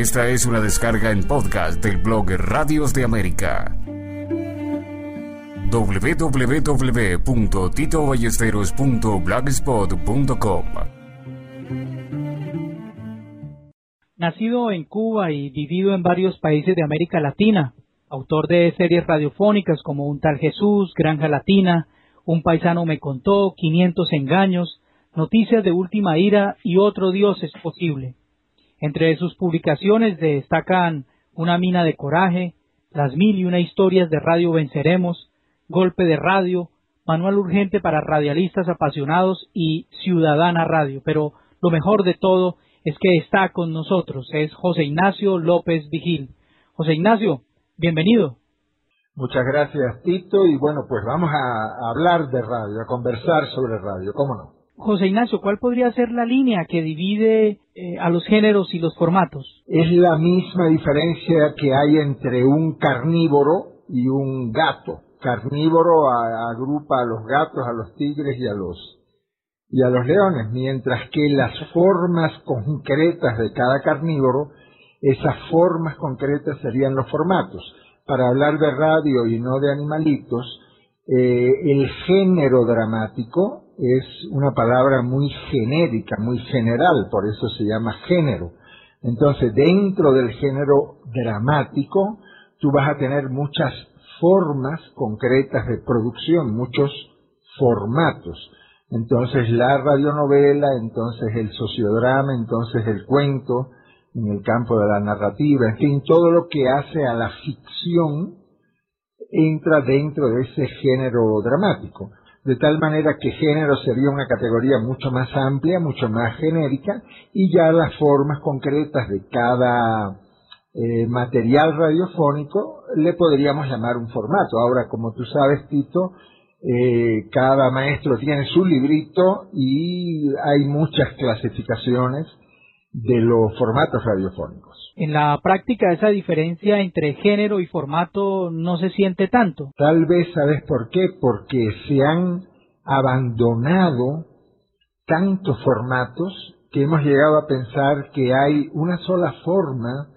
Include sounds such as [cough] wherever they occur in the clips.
Esta es una descarga en podcast del blog Radios de América. www.titoballesteros.blogspot.com Nacido en Cuba y vivido en varios países de América Latina, autor de series radiofónicas como Un tal Jesús, Granja Latina, Un paisano me contó, 500 engaños, Noticias de última ira y Otro Dios es posible. Entre sus publicaciones destacan Una mina de coraje, Las mil y una historias de Radio Venceremos, Golpe de Radio, Manual urgente para radialistas apasionados y Ciudadana Radio. Pero lo mejor de todo es que está con nosotros, es José Ignacio López Vigil. José Ignacio, bienvenido. Muchas gracias, Tito, y bueno, pues vamos a hablar de radio, a conversar sobre radio, ¿cómo no? José Ignacio, ¿cuál podría ser la línea que divide eh, a los géneros y los formatos? Es la misma diferencia que hay entre un carnívoro y un gato. Carnívoro agrupa a los gatos, a los tigres y a los y a los leones, mientras que las formas concretas de cada carnívoro, esas formas concretas serían los formatos. Para hablar de radio y no de animalitos, eh, el género dramático es una palabra muy genérica, muy general, por eso se llama género. Entonces, dentro del género dramático, tú vas a tener muchas formas concretas de producción, muchos formatos. Entonces la radionovela, entonces el sociodrama, entonces el cuento, en el campo de la narrativa, en fin, todo lo que hace a la ficción entra dentro de ese género dramático. De tal manera que género sería una categoría mucho más amplia, mucho más genérica, y ya las formas concretas de cada eh, material radiofónico le podríamos llamar un formato. Ahora, como tú sabes, Tito, eh, cada maestro tiene su librito y hay muchas clasificaciones de los formatos radiofónicos. En la práctica esa diferencia entre género y formato no se siente tanto. Tal vez sabes por qué, porque se han abandonado tantos formatos que hemos llegado a pensar que hay una sola forma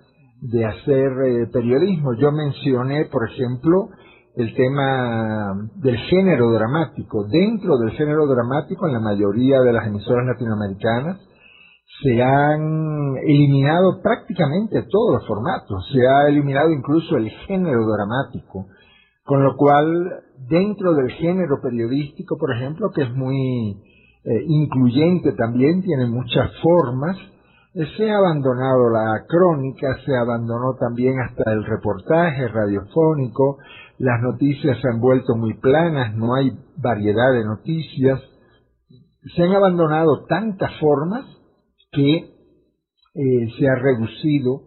de hacer eh, periodismo. Yo mencioné, por ejemplo, el tema del género dramático. Dentro del género dramático, en la mayoría de las emisoras latinoamericanas, se han eliminado prácticamente todos los formatos, se ha eliminado incluso el género dramático, con lo cual dentro del género periodístico, por ejemplo, que es muy eh, incluyente también, tiene muchas formas, eh, se ha abandonado la crónica, se abandonó también hasta el reportaje radiofónico, las noticias se han vuelto muy planas, no hay variedad de noticias, se han abandonado tantas formas que eh, se ha reducido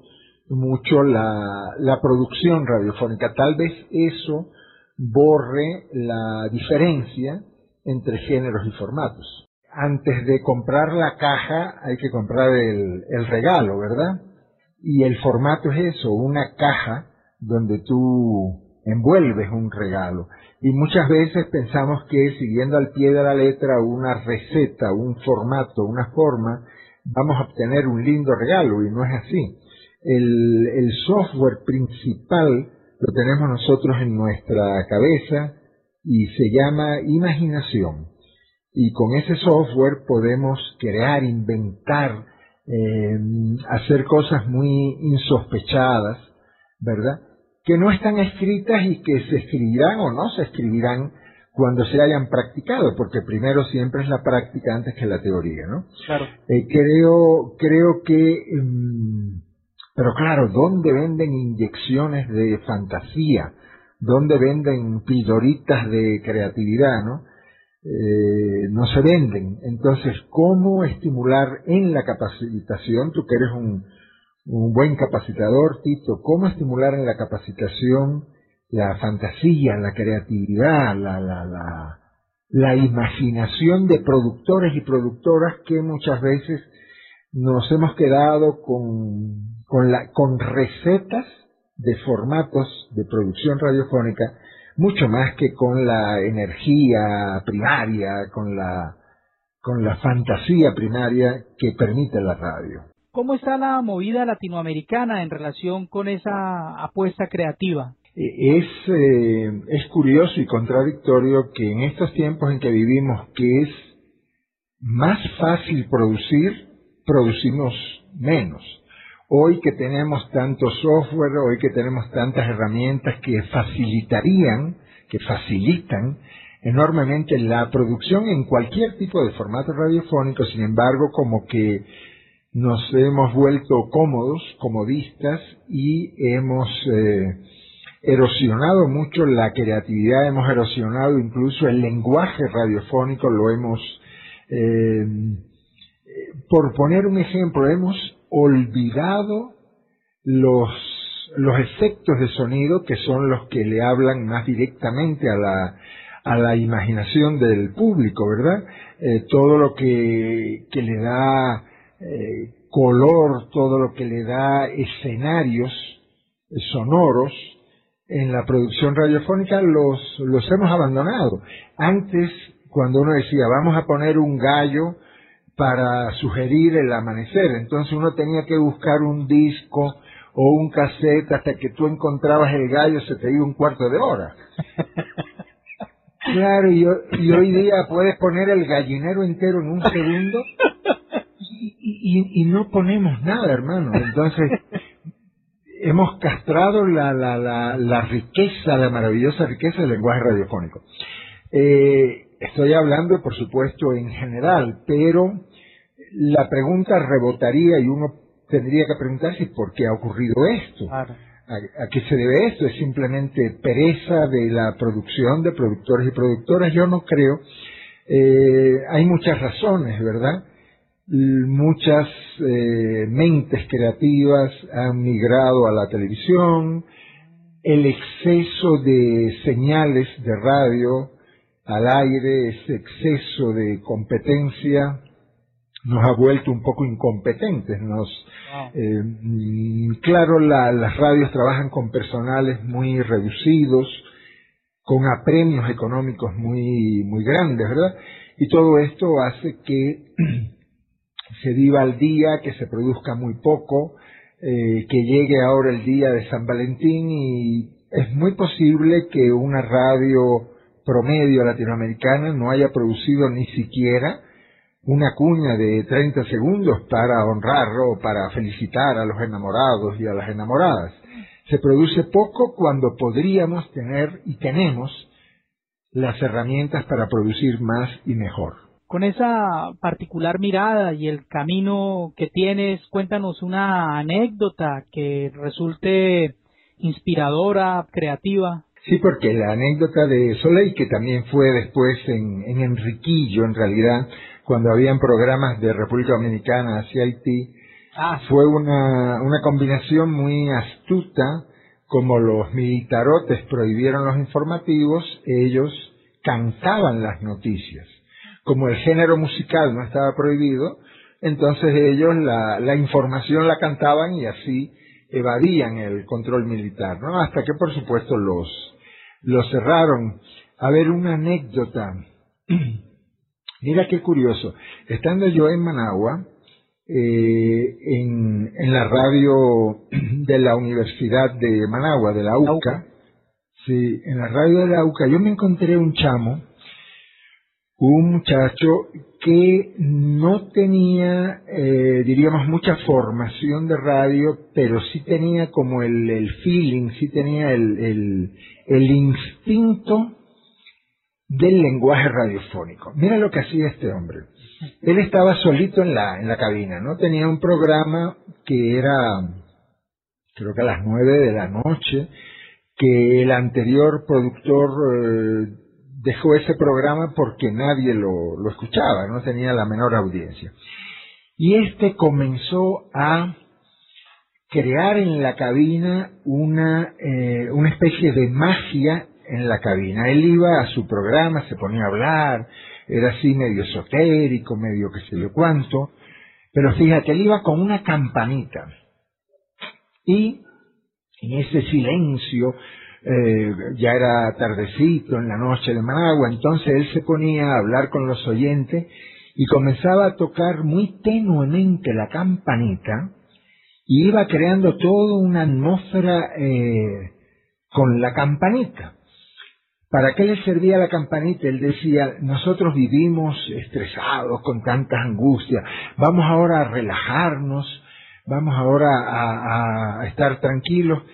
mucho la, la producción radiofónica. Tal vez eso borre la diferencia entre géneros y formatos. Antes de comprar la caja hay que comprar el, el, regalo, ¿verdad? Y el formato es eso, una caja donde tú envuelves un regalo. Y muchas veces pensamos que siguiendo al pie de la letra una receta, un formato, una forma, vamos a obtener un lindo regalo y no es así. El, el software principal lo tenemos nosotros en nuestra cabeza y se llama imaginación. Y con ese software podemos crear, inventar, eh, hacer cosas muy insospechadas, ¿verdad? Que no están escritas y que se escribirán o no se escribirán cuando se hayan practicado, porque primero siempre es la práctica antes que la teoría, ¿no? Claro. Eh, creo, creo que, um, pero claro, ¿dónde venden inyecciones de fantasía? ¿Dónde venden pildoritas de creatividad, no? eh, no se venden. Entonces, ¿cómo estimular en la capacitación? Tú que eres un, un buen capacitador, Tito, ¿cómo estimular en la capacitación la fantasía, la creatividad, la, la, la, la imaginación de productores y productoras que muchas veces nos hemos quedado con, con, la, con recetas de formatos de producción radiofónica mucho más que con la energía primaria, con la, con la fantasía primaria que permite la radio. ¿Cómo está la movida latinoamericana en relación con esa apuesta creativa? Es, eh, es curioso y contradictorio que en estos tiempos en que vivimos, que es más fácil producir, producimos menos. Hoy que tenemos tanto software, hoy que tenemos tantas herramientas que facilitarían, que facilitan enormemente la producción en cualquier tipo de formato radiofónico, sin embargo, como que nos hemos vuelto cómodos, comodistas y hemos eh, erosionado mucho la creatividad, hemos erosionado incluso el lenguaje radiofónico, lo hemos, eh, por poner un ejemplo, hemos olvidado los, los efectos de sonido que son los que le hablan más directamente a la, a la imaginación del público, ¿verdad? Eh, todo lo que, que le da eh, color, todo lo que le da escenarios sonoros en la producción radiofónica los, los hemos abandonado. Antes, cuando uno decía, vamos a poner un gallo para sugerir el amanecer. Entonces uno tenía que buscar un disco o un cassette hasta que tú encontrabas el gallo, se te iba un cuarto de hora. Claro, y, hoy día puedes poner el gallinero entero en un segundo y, no ponemos nada, hermano. Entonces, hemos castrado la, la, la, la riqueza, la maravillosa riqueza del lenguaje radiofónico. Eh, Estoy hablando, por supuesto, en general, pero la pregunta rebotaría y uno tendría que preguntarse por qué ha ocurrido esto. ¿A, qué se debe esto? ¿Es simplemente pereza de la producción de productores y productoras? Yo no creo. Eh, hay muchas razones, ¿verdad? Muchas eh, mentes creativas han migrado a la televisión, el exceso de señales de radio al aire, ese exceso de competencia nos ha vuelto un poco incompetentes. Nos, eh, mm, claro, las radios trabajan con personales muy reducidos, con apremios económicos muy, muy grandes, ¿verdad? Y todo esto hace que [clears throat] se viva al día, que se produzca muy poco, eh, que llegue ahora el día de San Valentín y es muy posible que una radio promedio latinoamericana no haya producido ni siquiera una cuña de 30 segundos para honrar o para felicitar a los enamorados y a las enamoradas. Se produce poco cuando podríamos tener y tenemos las herramientas para producir más y mejor. Con esa particular mirada y el camino que tienes, cuéntanos una anécdota que resulte inspiradora, creativa. Sí, porque la anécdota de Soleil, que también fue después en, Enriquillo, en realidad, cuando habían programas de República Dominicana hacia Haití, ah. fue una, una combinación muy astuta, como los militarotes prohibieron los informativos, ellos cantaban las noticias. Como el género musical no estaba prohibido, entonces ellos la, la información la cantaban y así evadían el control militar, ¿no? Hasta que por supuesto los, lo cerraron. A ver, una anécdota. [clears throat] Mira qué curioso. Estando yo en Managua, eh, en, en, la radio [clears throat] de la Universidad de Managua, de la UCA, sí, en la radio de la UCA, yo me encontré un chamo, un muchacho que no tenía, eh, diríamos, mucha formación de radio, pero sí tenía como el, el feeling, sí tenía el, el, el instinto del lenguaje radiofónico. Mira lo que hacía este hombre. Él estaba solito en la, en la cabina, ¿no? Tenía un programa que era, creo que a las nueve de la noche, que el anterior productor eh, dejó ese programa porque nadie lo, lo escuchaba, no tenía la menor audiencia. Y este comenzó a crear en la cabina una, eh, una especie de magia en la cabina. Él iba a su programa, se ponía a hablar, era así medio esotérico, medio que sé yo cuánto, pero fíjate, él iba con una campanita. Y en ese silencio, eh, ya era tardecito en la noche de Managua, entonces él se ponía a hablar con los oyentes y comenzaba a tocar muy tenuemente la campanita y iba creando toda una atmósfera eh, con la campanita. ¿Para qué le servía la campanita? Él decía, nosotros vivimos estresados con tantas angustias, vamos ahora a relajarnos, vamos ahora a, a estar tranquilos.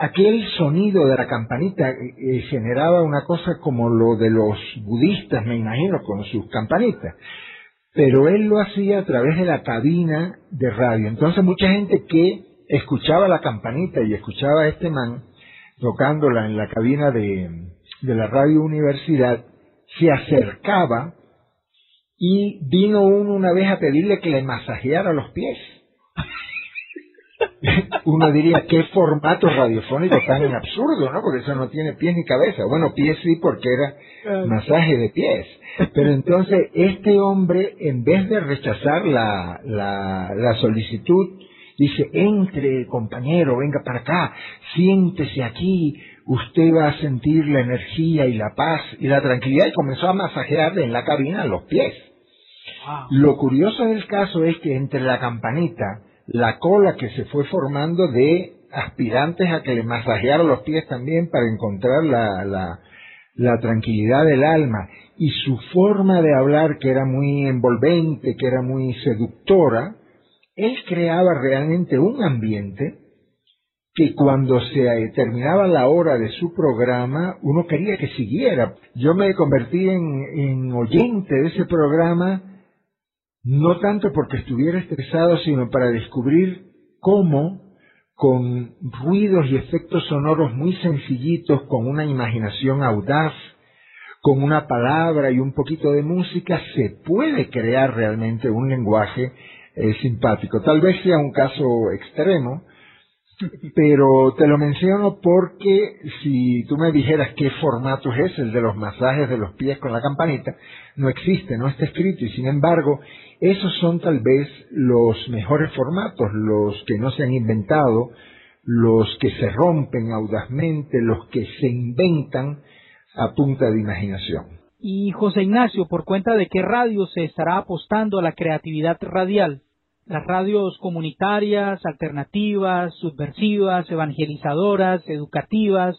Aquel sonido de la campanita eh, eh, generaba una cosa como lo de los budistas, me imagino, con sus campanitas pero él lo hacía a través de la cabina de radio. Entonces mucha gente que escuchaba la campanita y escuchaba a este man tocándola en la cabina de, de la radio universidad, se acercaba y vino uno una vez a pedirle que le masajeara los pies. [laughs] uno diría, qué formato radiofónico tan absurdo, ¿no? Porque eso no tiene pies ni cabeza. Bueno, pies sí, porque era masaje de pies. Pero entonces, este hombre, en vez de rechazar la, la, la solicitud, dice, entre, compañero, venga para acá, siéntese aquí, usted va a sentir la energía y la paz y la tranquilidad, y comenzó a masajearle en la cabina los pies. Lo curioso del caso es que entre la campanita, la cola que se fue formando de aspirantes a que le masajearan los pies también para encontrar la, la, la tranquilidad del alma y su forma de hablar que era muy envolvente, que era muy seductora, él creaba realmente un ambiente que cuando se terminaba la hora de su programa, uno quería que siguiera. Yo me convertí en, en oyente de ese programa no tanto porque estuviera estresado, sino para descubrir cómo, con ruidos y efectos sonoros muy sencillitos, con una imaginación audaz, con una palabra y un poquito de música, se puede crear realmente un lenguaje eh, simpático. Tal vez sea un caso extremo, pero te lo menciono porque si tú me dijeras qué formato es el de los masajes de los pies con la campanita, no existe, no está escrito y sin embargo esos son tal vez los mejores formatos, los que no se han inventado, los que se rompen audazmente, los que se inventan a punta de imaginación. Y José Ignacio, ¿por cuenta de qué radio se estará apostando a la creatividad radial? Las radios comunitarias, alternativas, subversivas, evangelizadoras, educativas,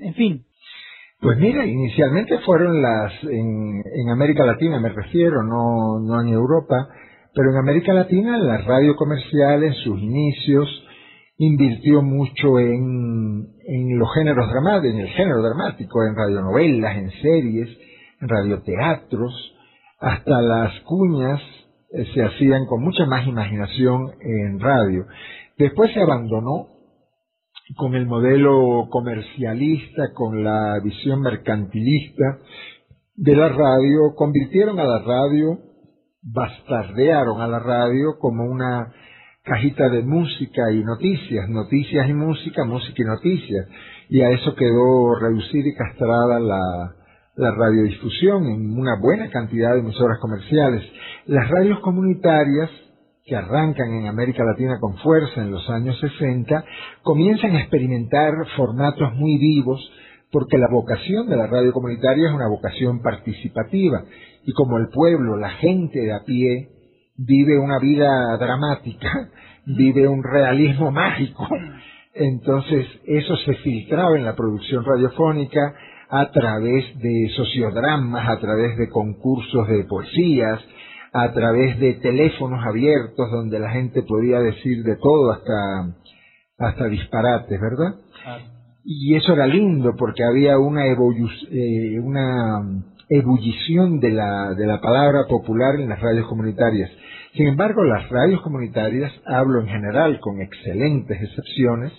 en fin, pues mira, inicialmente fueron las en, en América Latina, me refiero, no, no en Europa, pero en América Latina la radio comercial en sus inicios invirtió mucho en, en los géneros dramáticos, en el género dramático, en radionovelas, en series, en radioteatros, hasta las cuñas se hacían con mucha más imaginación en radio. Después se abandonó con el modelo comercialista, con la visión mercantilista de la radio, convirtieron a la radio, bastardearon a la radio como una cajita de música y noticias, noticias y música, música y noticias, y a eso quedó reducida y castrada la, la radiodifusión en una buena cantidad de emisoras comerciales. Las radios comunitarias que arrancan en América Latina con fuerza en los años 60, comienzan a experimentar formatos muy vivos porque la vocación de la radio comunitaria es una vocación participativa. Y como el pueblo, la gente de a pie, vive una vida dramática, vive un realismo mágico, entonces eso se filtraba en la producción radiofónica a través de sociodramas, a través de concursos de poesías, a través de teléfonos abiertos donde la gente podía decir de todo hasta, hasta disparates, ¿verdad? Y eso era lindo porque había una, eh, una ebullición de la, de la palabra popular en las radios comunitarias. Sin embargo, las radios comunitarias, hablo en general con excelentes excepciones,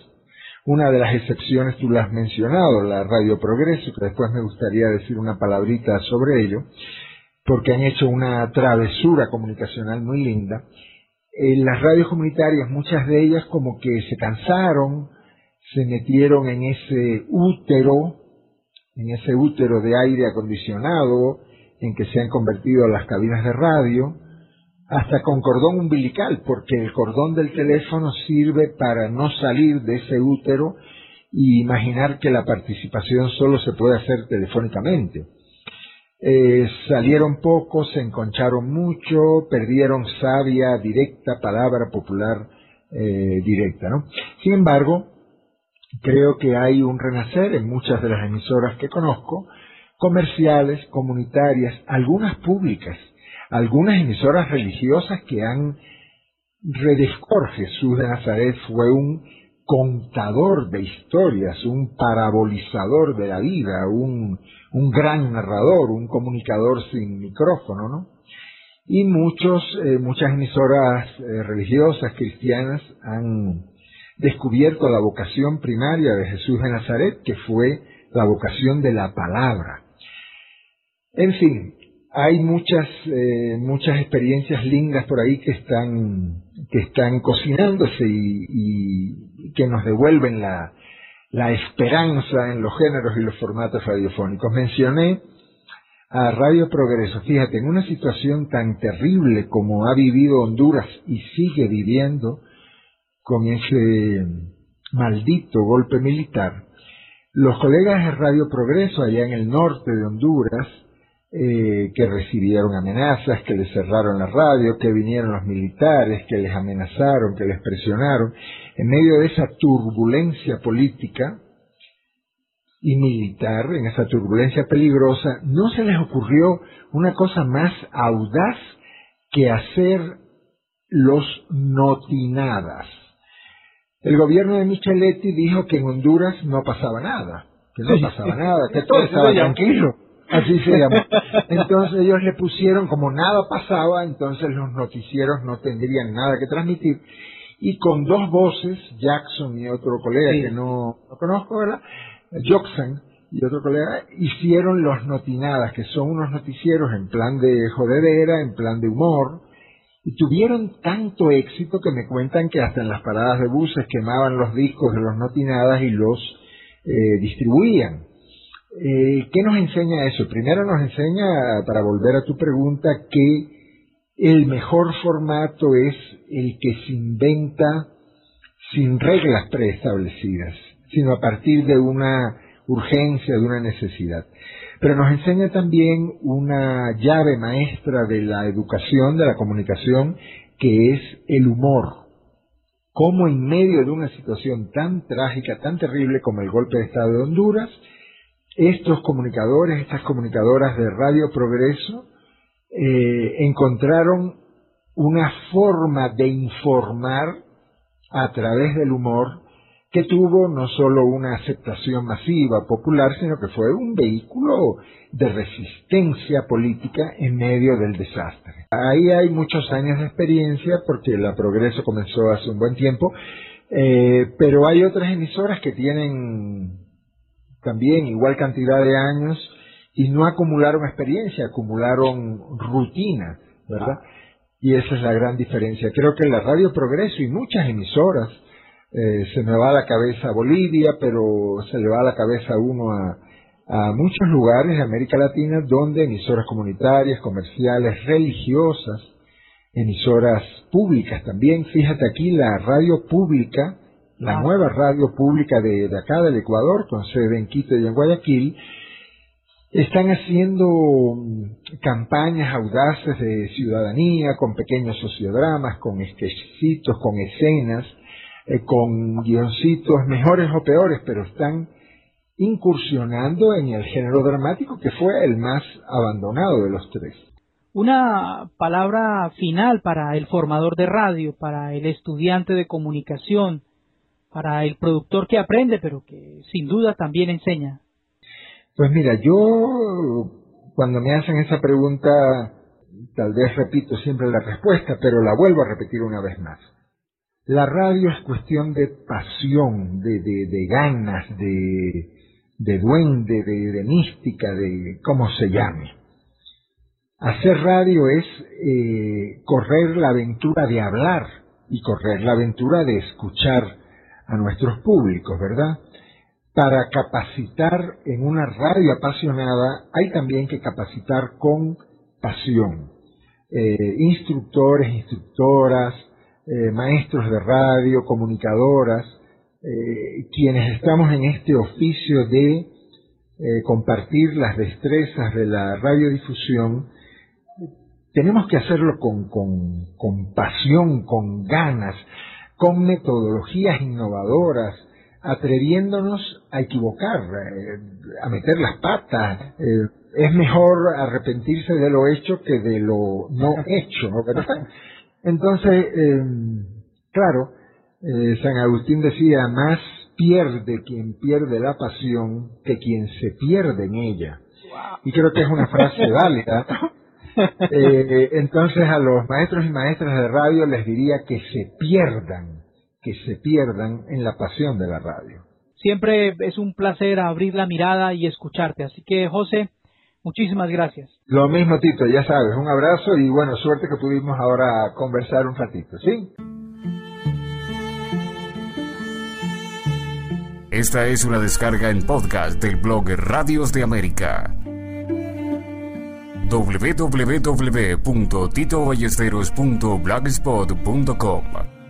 Una de las excepciones tú la has mencionado, la Radio Progreso, que después me gustaría decir una palabrita sobre ello, porque han hecho una travesura comunicacional muy linda. En las radios comunitarias, muchas de ellas como que se cansaron, se metieron en ese útero, en ese útero de aire acondicionado, en que se han convertido las cabinas de radio, hasta con cordón umbilical, porque el cordón del teléfono sirve para no salir de ese útero y imaginar que la participación solo se puede hacer telefónicamente. Eh, salieron pocos, se enconcharon mucho, perdieron sabia, directa, palabra popular eh, directa. ¿no? Sin embargo, creo que hay un renacer en muchas de las emisoras que conozco, comerciales, comunitarias, algunas públicas, algunas emisoras religiosas que han redescor Jesús de Nazaret fue un contador de historias, un parabolizador de la vida, un, un gran narrador, un comunicador sin micrófono, ¿no? Y muchos, eh, muchas emisoras eh, religiosas cristianas han descubierto la vocación primaria de Jesús de Nazaret, que fue la vocación de la palabra. En fin, hay muchas, eh, muchas experiencias lindas por ahí que están, que están cocinándose y, y que nos devuelven la, la esperanza en los géneros y los formatos radiofónicos. Mencioné a Radio Progreso. Fíjate, en una situación tan terrible como ha vivido Honduras y sigue viviendo con ese maldito golpe militar, los colegas de Radio Progreso allá en el norte de Honduras eh, que recibieron amenazas, que les cerraron la radio, que vinieron los militares, que les amenazaron, que les presionaron, en medio de esa turbulencia política y militar, en esa turbulencia peligrosa, no se les ocurrió una cosa más audaz que hacer los notinadas. El gobierno de Micheletti dijo que en Honduras no pasaba nada, que no pasaba nada, que [laughs] todo estaba tranquilo Así se llama. [laughs] Entonces ellos le pusieron, como nada pasaba, entonces los noticieros no tendrían nada que transmitir. Y con dos voces, Jackson y otro colega que no, no conozco, ¿verdad? Jackson y otro colega, hicieron los notinadas, que son unos noticieros en plan de jodedera, en plan de humor, y tuvieron tanto éxito que me cuentan que hasta en las paradas de buses quemaban los discos de los notinadas y los eh, distribuían. Eh, ¿Qué nos enseña eso? Primero nos enseña, para volver a tu pregunta, que el mejor formato es el que se inventa sin reglas preestablecidas, sino a partir de una urgencia, de una necesidad. Pero nos enseña también una llave maestra de la educación, de la comunicación, que es el humor. Cómo en medio de una situación tan trágica, tan terrible como el golpe de Estado de Honduras, estos comunicadores, estas comunicadoras de Radio Progreso, eh, encontraron una forma de informar a través del humor que tuvo no solo una aceptación masiva, popular, sino que fue un vehículo de resistencia política en medio del desastre. Ahí hay muchos años de experiencia porque la Progreso comenzó hace un buen tiempo, eh, pero hay otras emisoras que tienen también igual cantidad de años y no acumularon experiencia, acumularon rutina, ¿verdad? Y esa es la gran diferencia. Creo que la Radio Progreso y muchas emisoras, eh, se me va a la cabeza a Bolivia, pero se le va a la cabeza a uno a, a muchos lugares de América Latina donde emisoras comunitarias, comerciales, religiosas, emisoras públicas también. Fíjate aquí la radio pública la nueva radio pública de, acá del Ecuador, con sede en Quito y en Guayaquil, están haciendo mm, campañas audaces de ciudadanía, con pequeños sociodramas, con sketchitos, con escenas, eh, con guioncitos mejores o peores, pero están incursionando en el género dramático que fue el más abandonado de los tres. Una palabra final para el formador de radio, para el estudiante de comunicación, para el productor que aprende, pero que sin duda también enseña? Pues mira, yo cuando me hacen esa pregunta, tal vez repito siempre la respuesta, pero la vuelvo a repetir una vez más. La radio es cuestión de pasión, de, de, ganas, de, de duende, de, de, mística, de cómo se llame. Hacer radio es eh, correr la aventura de hablar y correr la aventura de escuchar a nuestros públicos, ¿verdad? Para capacitar en una radio apasionada hay también que capacitar con pasión. Eh, instructores, instructoras, eh, maestros de radio, comunicadoras, eh, quienes estamos en este oficio de compartir las destrezas de la radiodifusión, tenemos que hacerlo con, con, con pasión, con ganas, con metodologías innovadoras, atreviéndonos a equivocar, a meter las patas, es mejor arrepentirse de lo hecho que de lo no hecho, ¿verdad? Entonces, em, claro, eh, San Agustín decía, más pierde quien pierde la pasión que quien se pierde en ella. Y creo que es una frase [laughs] válida. Eh, entonces a los maestros y maestras de radio les diría que se pierdan, que se pierdan en la pasión de la radio. Siempre es un placer abrir la mirada y escucharte. Así que, José, Muchísimas gracias. Lo mismo, Tito, ya sabes, un abrazo y bueno, suerte que pudimos ahora conversar un ratito, ¿sí? Esta es una descarga en podcast del blog Radios de América www.titoballesteros.blogspot.com